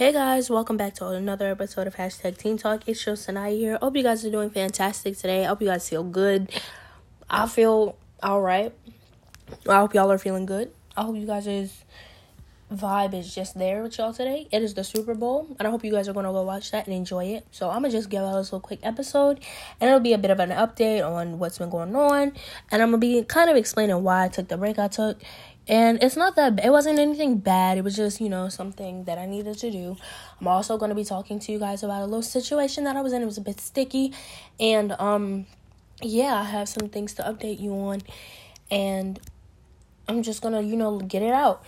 Hey guys, welcome back to another episode of Hashtag Teen Talk. It's your Sanaya here. Hope you guys are doing fantastic today. I hope you guys feel good. I feel alright. I hope y'all are feeling good. I hope you guys' vibe is just there with y'all today. It is the Super Bowl, and I hope you guys are gonna go watch that and enjoy it. So I'm gonna just give out this little quick episode, and it'll be a bit of an update on what's been going on, and I'm gonna be kind of explaining why I took the break I took and it's not that it wasn't anything bad. It was just, you know, something that I needed to do. I'm also going to be talking to you guys about a little situation that I was in. It was a bit sticky. And um yeah, I have some things to update you on. And I'm just going to, you know, get it out.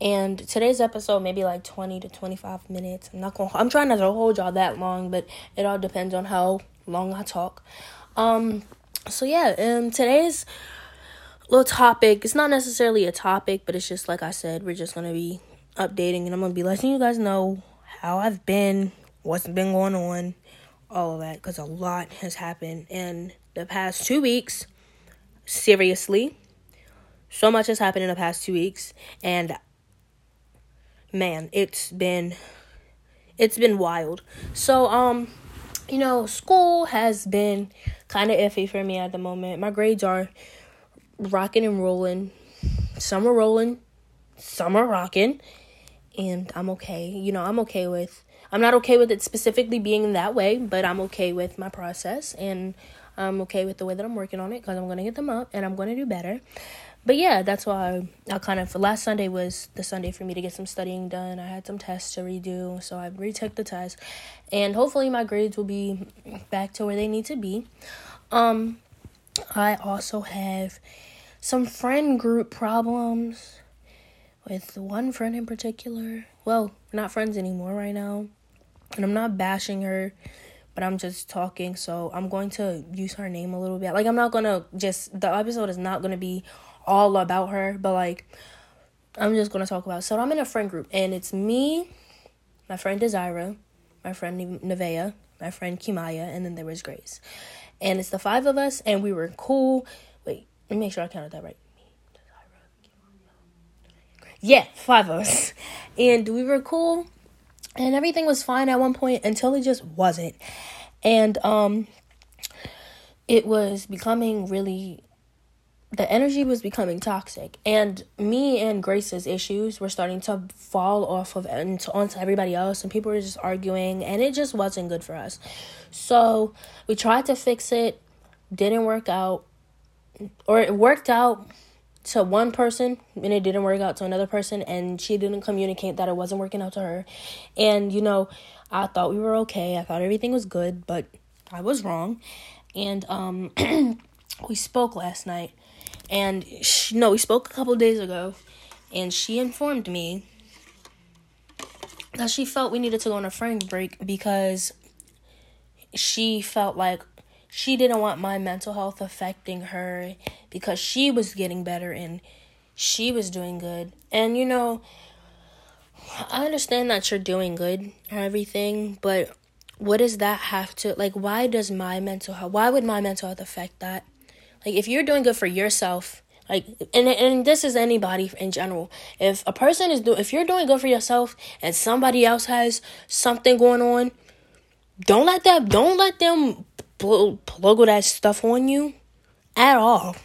And today's episode maybe like 20 to 25 minutes. I'm not going to I'm trying not to hold y'all that long, but it all depends on how long I talk. Um so yeah, um today's little topic. It's not necessarily a topic, but it's just like I said, we're just gonna be updating and I'm gonna be letting you guys know how I've been, what's been going on, all of that, because a lot has happened in the past two weeks. Seriously. So much has happened in the past two weeks, and man, it's been it's been wild. So, um, you know, school has been kind of iffy for me at the moment. My grades are rocking and rolling. Some are rolling, some are rocking, and I'm okay. You know, I'm okay with. I'm not okay with it specifically being that way, but I'm okay with my process and I'm okay with the way that I'm working on it because I'm going to get them up and I'm going to do better. But yeah, that's why I kind of, last Sunday was the Sunday for me to get some studying done. I had some tests to redo, so I retook the test and hopefully my grades will be back to where they need to be. Um, I also have some friend group problems with one friend in particular. Well, not friends anymore right now. And I'm not bashing her, but I'm just talking. So I'm going to use her name a little bit. Like, I'm not going to just, the episode is not going to be all about her, but like, I'm just going to talk about. So I'm in a friend group, and it's me, my friend Desira, my friend Nevea, my friend Kimaya, and then there was Grace. And it's the five of us, and we were cool. Let me make sure I counted that right. Yeah, five of us. And we were cool. And everything was fine at one point until it just wasn't. And um it was becoming really the energy was becoming toxic and me and grace's issues were starting to fall off of and onto everybody else and people were just arguing and it just wasn't good for us so we tried to fix it didn't work out or it worked out to one person and it didn't work out to another person and she didn't communicate that it wasn't working out to her. And you know i thought we were okay. I thought everything was good but i was wrong. And um we spoke last night. And she, no we spoke a couple days ago and she informed me that she felt we needed to go on a friend break because she felt like she didn't want my mental health affecting her because she was getting better and she was doing good. And you know, I understand that you're doing good and everything, but what does that have to like why does my mental health why would my mental health affect that? Like if you're doing good for yourself, like and and this is anybody in general. If a person is do if you're doing good for yourself and somebody else has something going on, don't let that don't let them plug all that stuff on you at all.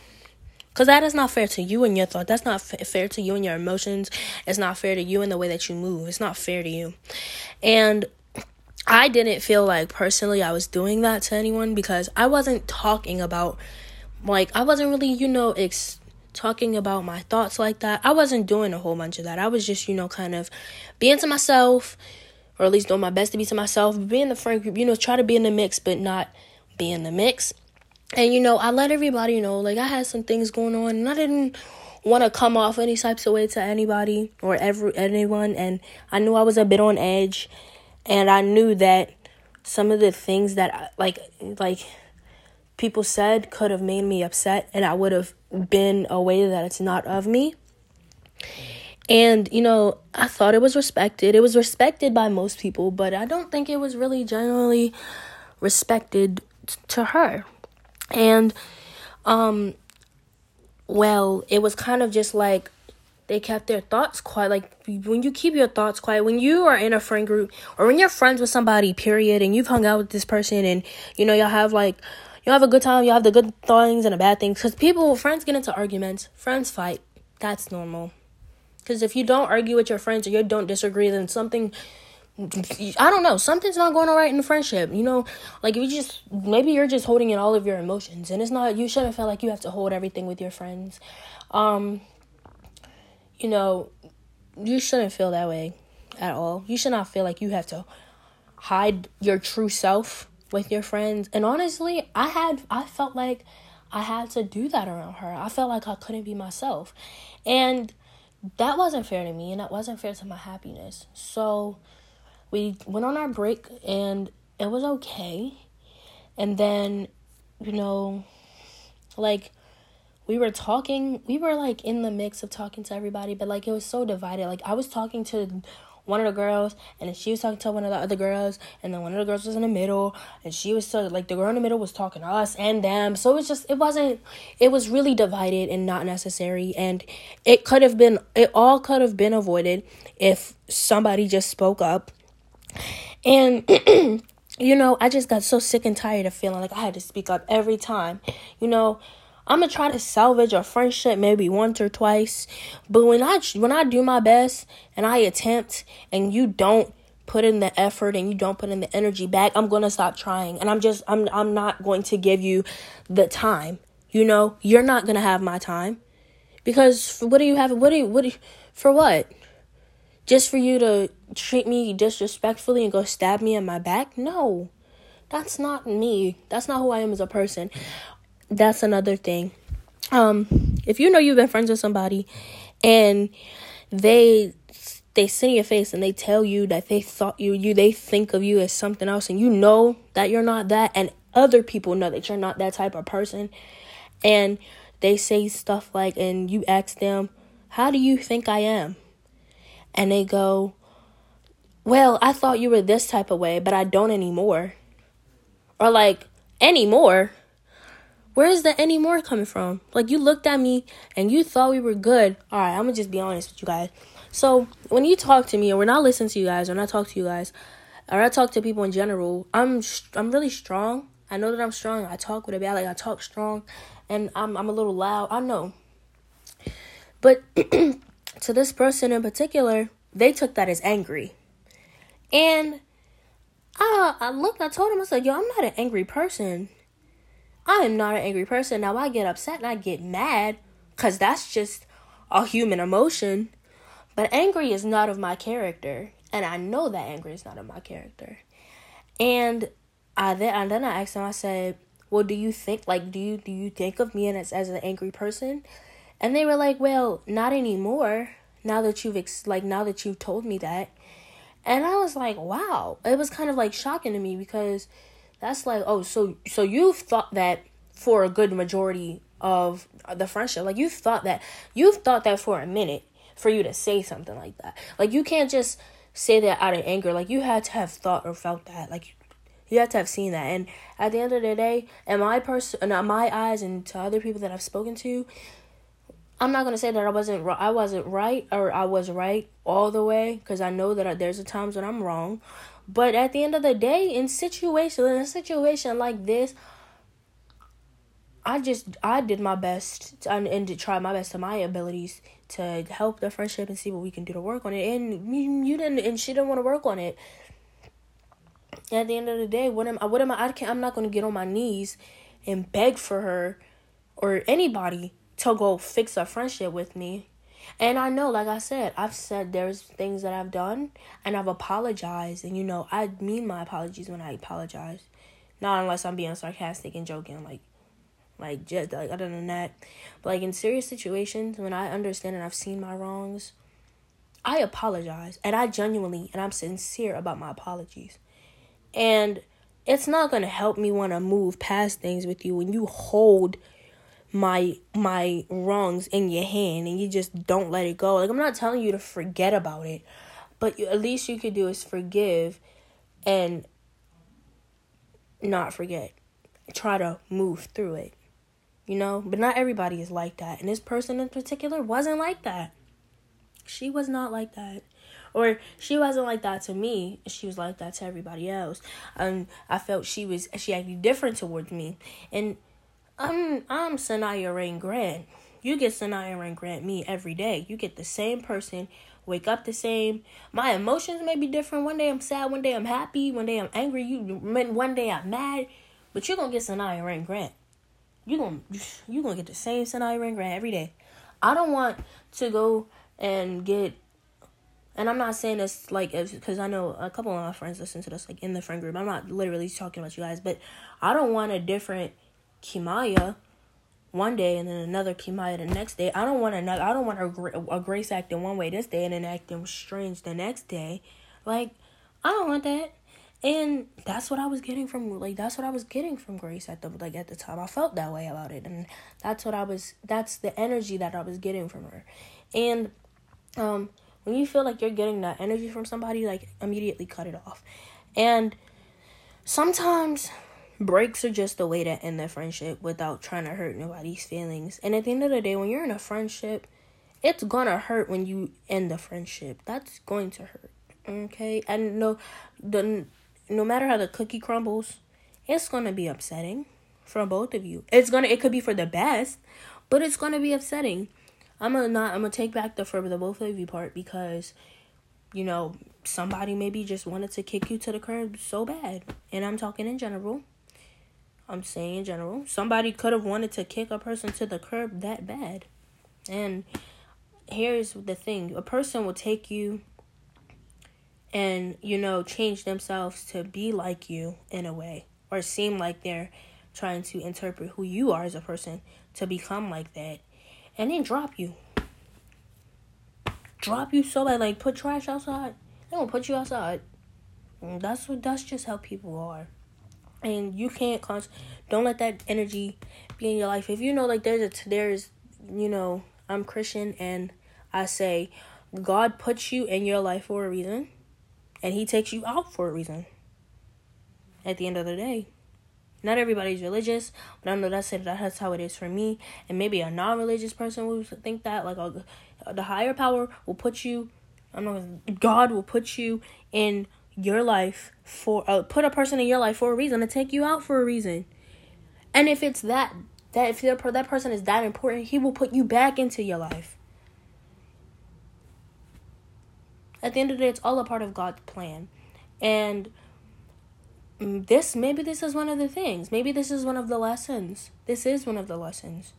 Because that is not fair to you and your thought. That's not f- fair to you and your emotions. It's not fair to you and the way that you move. It's not fair to you. And I didn't feel like personally I was doing that to anyone because I wasn't talking about, like, I wasn't really, you know, ex- talking about my thoughts like that. I wasn't doing a whole bunch of that. I was just, you know, kind of being to myself, or at least doing my best to be to myself, being the friend group, you know, try to be in the mix, but not be in the mix. And you know, I let everybody know like I had some things going on and I didn't want to come off any types of way to anybody or every anyone and I knew I was a bit on edge and I knew that some of the things that like like people said could have made me upset and I would have been a way that it's not of me. And you know, I thought it was respected. It was respected by most people, but I don't think it was really generally respected to her. And um well, it was kind of just like they kept their thoughts quiet. Like when you keep your thoughts quiet, when you are in a friend group or when you're friends with somebody, period, and you've hung out with this person and you know y'all have like y'all have a good time, y'all have the good things and the bad things. Because people, friends get into arguments, friends fight. That's normal. Because if you don't argue with your friends or you don't disagree, then something I don't know, something's not going all right in the friendship. You know, like if you just maybe you're just holding in all of your emotions and it's not you shouldn't feel like you have to hold everything with your friends. Um you know, you shouldn't feel that way at all. You should not feel like you have to hide your true self with your friends. And honestly, I had I felt like I had to do that around her. I felt like I couldn't be myself. And that wasn't fair to me and that wasn't fair to my happiness. So we went on our break and it was okay. And then, you know, like we were talking, we were like in the mix of talking to everybody, but like it was so divided. Like I was talking to one of the girls and she was talking to one of the other girls and then one of the girls was in the middle and she was so like the girl in the middle was talking to us and them so it was just it wasn't it was really divided and not necessary and it could have been it all could have been avoided if somebody just spoke up and you know, I just got so sick and tired of feeling like I had to speak up every time. You know, I'm gonna try to salvage a friendship maybe once or twice, but when I when I do my best and I attempt and you don't put in the effort and you don't put in the energy back, I'm gonna stop trying, and I'm just I'm I'm not going to give you the time. You know, you're not gonna have my time because what do you have? What do you what do you, for what? Just for you to treat me disrespectfully and go stab me in my back? No. That's not me. That's not who I am as a person. That's another thing. Um if you know you've been friends with somebody and they they sit in your face and they tell you that they thought you you they think of you as something else and you know that you're not that and other people know that you're not that type of person and they say stuff like and you ask them how do you think I am and they go, Well, I thought you were this type of way, but I don't anymore. Or like, anymore? Where is the anymore coming from? Like, you looked at me and you thought we were good. All right, I'm gonna just be honest with you guys. So, when you talk to me, or when I listen to you guys, when I talk to you guys, or I talk to people in general, I'm I'm really strong. I know that I'm strong. I talk with a bad, like I talk strong, and I'm I'm a little loud. I know, but to this person in particular, they took that as angry. And I, I looked, I told him, I said, yo, I'm not an angry person. I am not an angry person. Now I get upset and I get mad because that's just a human emotion. But angry is not of my character. And I know that angry is not of my character. And I then, and then I asked him, I said, well, do you think, like, do you, do you think of me as, as an angry person? And they were like, "Well, not anymore. Now that you've ex- like now that you've told me that." And I was like, "Wow." It was kind of like shocking to me because that's like, "Oh, so so you've thought that for a good majority of the friendship. Like you've thought that you've thought that for a minute for you to say something like that. Like you can't just say that out of anger. Like you had to have thought or felt that. Like you had to have seen that. And at the end of the day, in my person, in my eyes, and to other people that I've spoken to, I'm not gonna say that I wasn't I wasn't right or I was right all the way because I know that there's a times when I'm wrong, but at the end of the day, in situation in a situation like this, I just I did my best to, and to try my best to my abilities to help the friendship and see what we can do to work on it. And you didn't and she didn't want to work on it. At the end of the day, what am I? What am I? I can't. I'm not gonna get on my knees and beg for her or anybody to go fix a friendship with me. And I know, like I said, I've said there's things that I've done and I've apologized. And you know, I mean my apologies when I apologize. Not unless I'm being sarcastic and joking, like, like just like other than that. But like in serious situations, when I understand and I've seen my wrongs, I apologize. And I genuinely and I'm sincere about my apologies. And it's not gonna help me want to move past things with you when you hold my my wrongs in your hand and you just don't let it go. Like I'm not telling you to forget about it, but at least you could do is forgive and not forget. Try to move through it. You know, but not everybody is like that. And this person in particular wasn't like that. She was not like that. Or she wasn't like that to me. She was like that to everybody else. Um, I felt she was she acted different towards me. And I'm I'm Sanaya Rain Grant. You get Sanaya Rain Grant me every day. You get the same person, wake up the same. My emotions may be different. One day I'm sad, one day I'm happy, one day I'm angry. You one day I'm mad, but you're gonna get Sanaya Rain Grant. You gonna you gonna get the same Sanaya Rain Grant every day. I don't want to go and get and I'm not saying this like because I know a couple of my friends listen to this like in the friend group. I'm not literally talking about you guys, but I don't want a different Kimaya one day and then another Kimaya the next day. I don't want another. I don't want a, a Grace acting one way this day and then acting strange the next day. Like I don't want that. And that's what I was getting from like that's what I was getting from Grace at the like at the time. I felt that way about it, and that's what I was. That's the energy that I was getting from her, and um when you feel like you're getting that energy from somebody, like immediately cut it off. And sometimes breaks are just a way to end the friendship without trying to hurt nobody's feelings. And at the end of the day, when you're in a friendship, it's gonna hurt when you end the friendship. That's going to hurt. Okay? And no the no matter how the cookie crumbles, it's gonna be upsetting for both of you. It's gonna it could be for the best, but it's gonna be upsetting. I'm gonna not. I'm gonna take back the for the both of you part because, you know, somebody maybe just wanted to kick you to the curb so bad, and I'm talking in general. I'm saying in general, somebody could have wanted to kick a person to the curb that bad, and here's the thing: a person will take you and you know change themselves to be like you in a way or seem like they're trying to interpret who you are as a person to become like that and then drop you. Drop you so bad, like put trash outside. They gonna put you outside. Mm, that's what that's just how people are. And you can't cons don't let that energy be in your life. If you know like there's a there's you know, I'm Christian and I say God puts you in your life for a reason and he takes you out for a reason. At the end of the day. Not everybody's religious, but I know that's it. That's how it is for me. And maybe a non-religious person will think that like the higher power will put you. I'm not. God will put you in your life for uh, put a person in your life for a reason to take you out for a reason. And if it's that that if that person is that important, he will put you back into your life. At the end of the day, it's all a part of God's plan. And Mm, this maybe this is one of the things. Maybe this is one of the lessons. This is one of the lessons.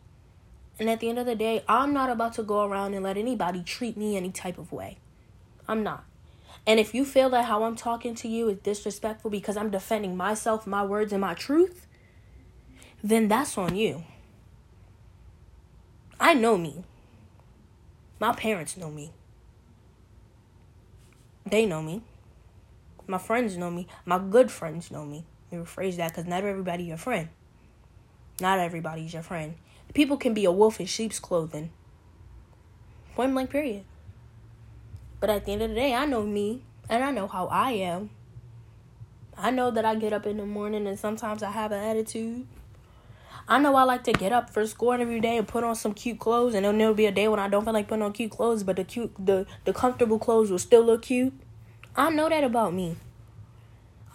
And at the end of the day, I'm not about to go around and let anybody treat me any type of way. I'm not. And if you feel that how I'm talking to you is disrespectful because I'm defending myself, my words, and my truth, then that's on you. I know me. My parents know me. They know me. My friends know me. My good friends know me. Let me rephrase that because not everybody your friend. Not everybody's your friend. People can be a wolf in sheep's clothing. Point blank, period. But at the end of the day, I know me and I know how I am. I know that I get up in the morning and sometimes I have an attitude. I know I like to get up for school every day and put on some cute clothes, and then there'll be a day when I don't feel like putting on cute clothes, but the cute, the the comfortable clothes will still look cute. I know that about me.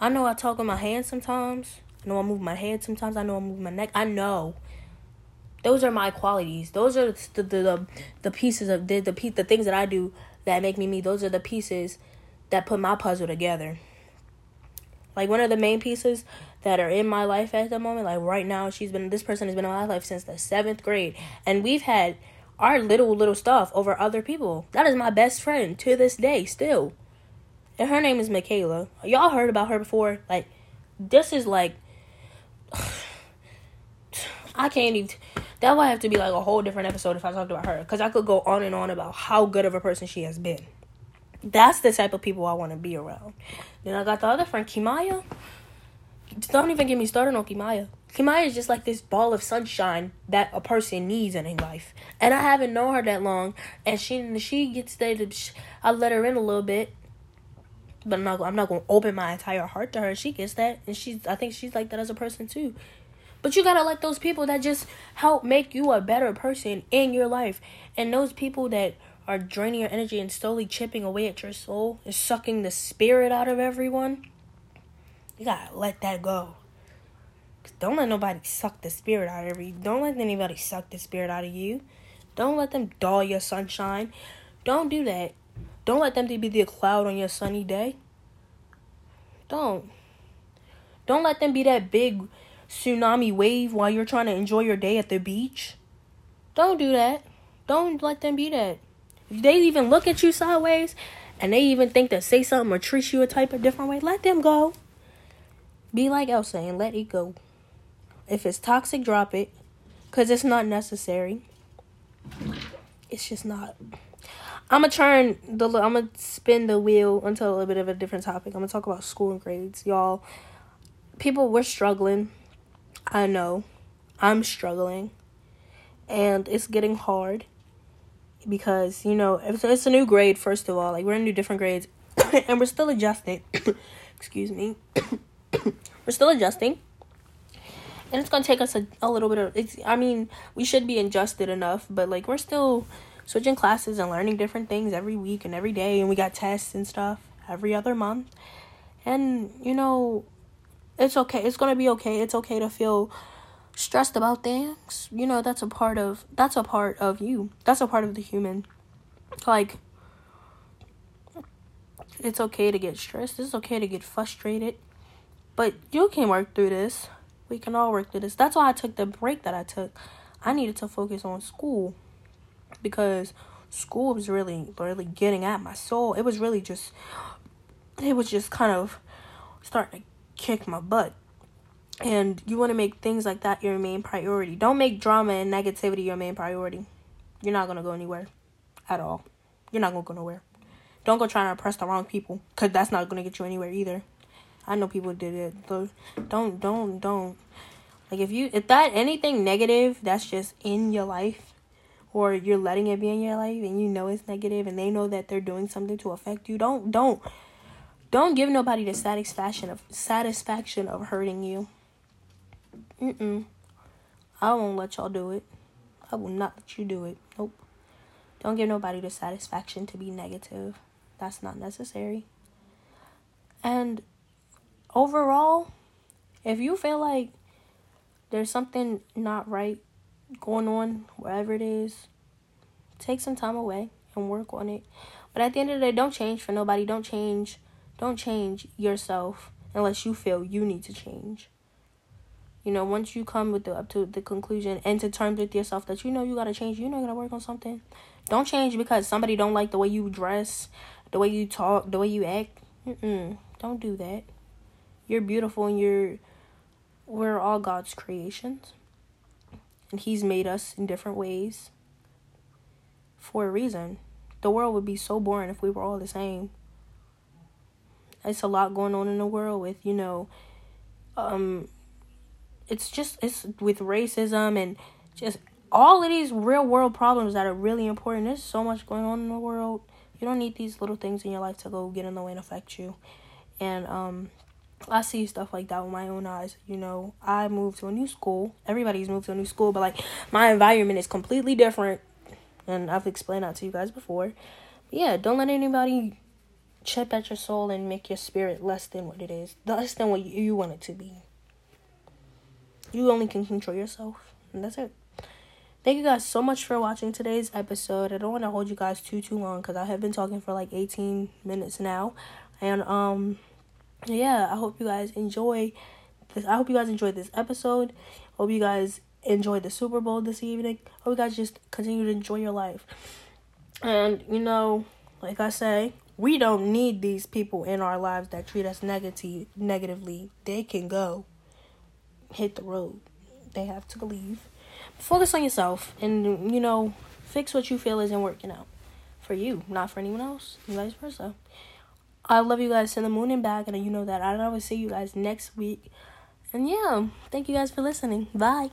I know I talk with my hands sometimes. I know I move my head sometimes. I know I move my neck. I know. Those are my qualities. Those are the the the, the pieces of the the the things that I do that make me me. Those are the pieces that put my puzzle together. Like one of the main pieces that are in my life at the moment, like right now, she's been this person has been in my life since the seventh grade, and we've had our little little stuff over other people. That is my best friend to this day, still and her name is Michaela. Y'all heard about her before? Like, this is like, I can't even. That would have to be like a whole different episode if I talked about her, because I could go on and on about how good of a person she has been. That's the type of people I want to be around. Then I got the other friend, Kimaya. Don't even get me started on Kimaya. Kimaya is just like this ball of sunshine that a person needs in their life. And I haven't known her that long, and she she gets there. I let her in a little bit, but I'm not I'm not gonna open my entire heart to her. She gets that, and she's I think she's like that as a person too. But you gotta let those people that just help make you a better person in your life, and those people that are draining your energy and slowly chipping away at your soul, is sucking the spirit out of everyone, you gotta let that go. Don't let nobody suck the spirit out of you. Don't let anybody suck the spirit out of you. Don't let them dull your sunshine. Don't do that. Don't let them be the cloud on your sunny day. Don't. Don't let them be that big tsunami wave while you're trying to enjoy your day at the beach. Don't do that. Don't let them be that. If they even look at you sideways and they even think to say something or treat you a type of different way, let them go. Be like Elsa and let it go. If it's toxic, drop it. Because it's not necessary. It's just not. I'm gonna turn the I'm gonna spin the wheel into a little bit of a different topic. I'm gonna talk about school and grades, y'all. People, we're struggling. I know, I'm struggling, and it's getting hard because you know it's, it's a new grade. First of all, like we're in new different grades, and we're still adjusting. Excuse me, we're still adjusting. And it's gonna take us a, a little bit of it's i mean we should be adjusted enough but like we're still switching classes and learning different things every week and every day. And we got tests and stuff every other month. And you know it's okay. It's gonna be okay. It's okay to feel stressed about things. You know that's a part of that's a part of you. That's a part of the human. Like it's okay to get stressed. It's okay to get frustrated. But you can work through this. We can all work through this. That's why I took the break that I took. I needed to focus on school because school was really, really getting at my soul. It was really just, it was just kind of starting to kick my butt. And you want to make things like that your main priority. Don't make drama and negativity your main priority. You're not going to go anywhere at all. You're not going to go nowhere. Don't go trying to impress the wrong people because that's not going to get you anywhere either. I know people did it. So don't don't don't like if you if that anything negative that's just in your life or you're letting it be in your life and you know it's negative and they know that they're doing something to affect you, don't don't don't give nobody the satisfaction of satisfaction of hurting you. Mm-mm. I won't let y'all do it. I will not let you do it. Nope. Don't give nobody the satisfaction to be negative. That's not necessary. And overall, if you feel like there's something not right going on wherever it is, take some time away and work on it. But at the end of the day, don't change for nobody. Don't change. Don't change yourself unless you feel you need to change. You know, once you come with the up to the conclusion and to terms with yourself that you know you gotta change, you know you gotta work on something. Don't change because somebody don't like the way you dress, the way you talk, the way you act. Mm-mm. Don't do that. You're beautiful and you're we're all God's creations. And he's made us in different ways for a reason. The world would be so boring if we were all the same. It's a lot going on in the world with, you know, um it's just it's with racism and just all of these real world problems that are really important. There's so much going on in the world. You don't need these little things in your life to go get in the way and affect you. And um I see stuff like that with my own eyes. You know, I moved to a new school. Everybody's moved to a new school, but like my environment is completely different. And I've explained that to you guys before. But yeah, don't let anybody chip at your soul and make your spirit less than what it is, less than what you want it to be. You only can control yourself, and that's it. Thank you guys so much for watching today's episode. I don't want to hold you guys too too long because I have been talking for like 18 minutes now, and um yeah, I hope you guys enjoy this. I hope you guys enjoyed this episode. Hope you guys enjoyed the Super Bowl this evening. Hope you guys just continue to enjoy your life. And you know, like I say, we don't need these people in our lives that treat us negative negatively. They can go hit the road. They have to leave. Focus on yourself and you know, fix what you feel isn't working out for you, not for anyone else, vice versa. I love you guys to the moon and back, and you know that. I will see you guys next week. And yeah, thank you guys for listening. Bye.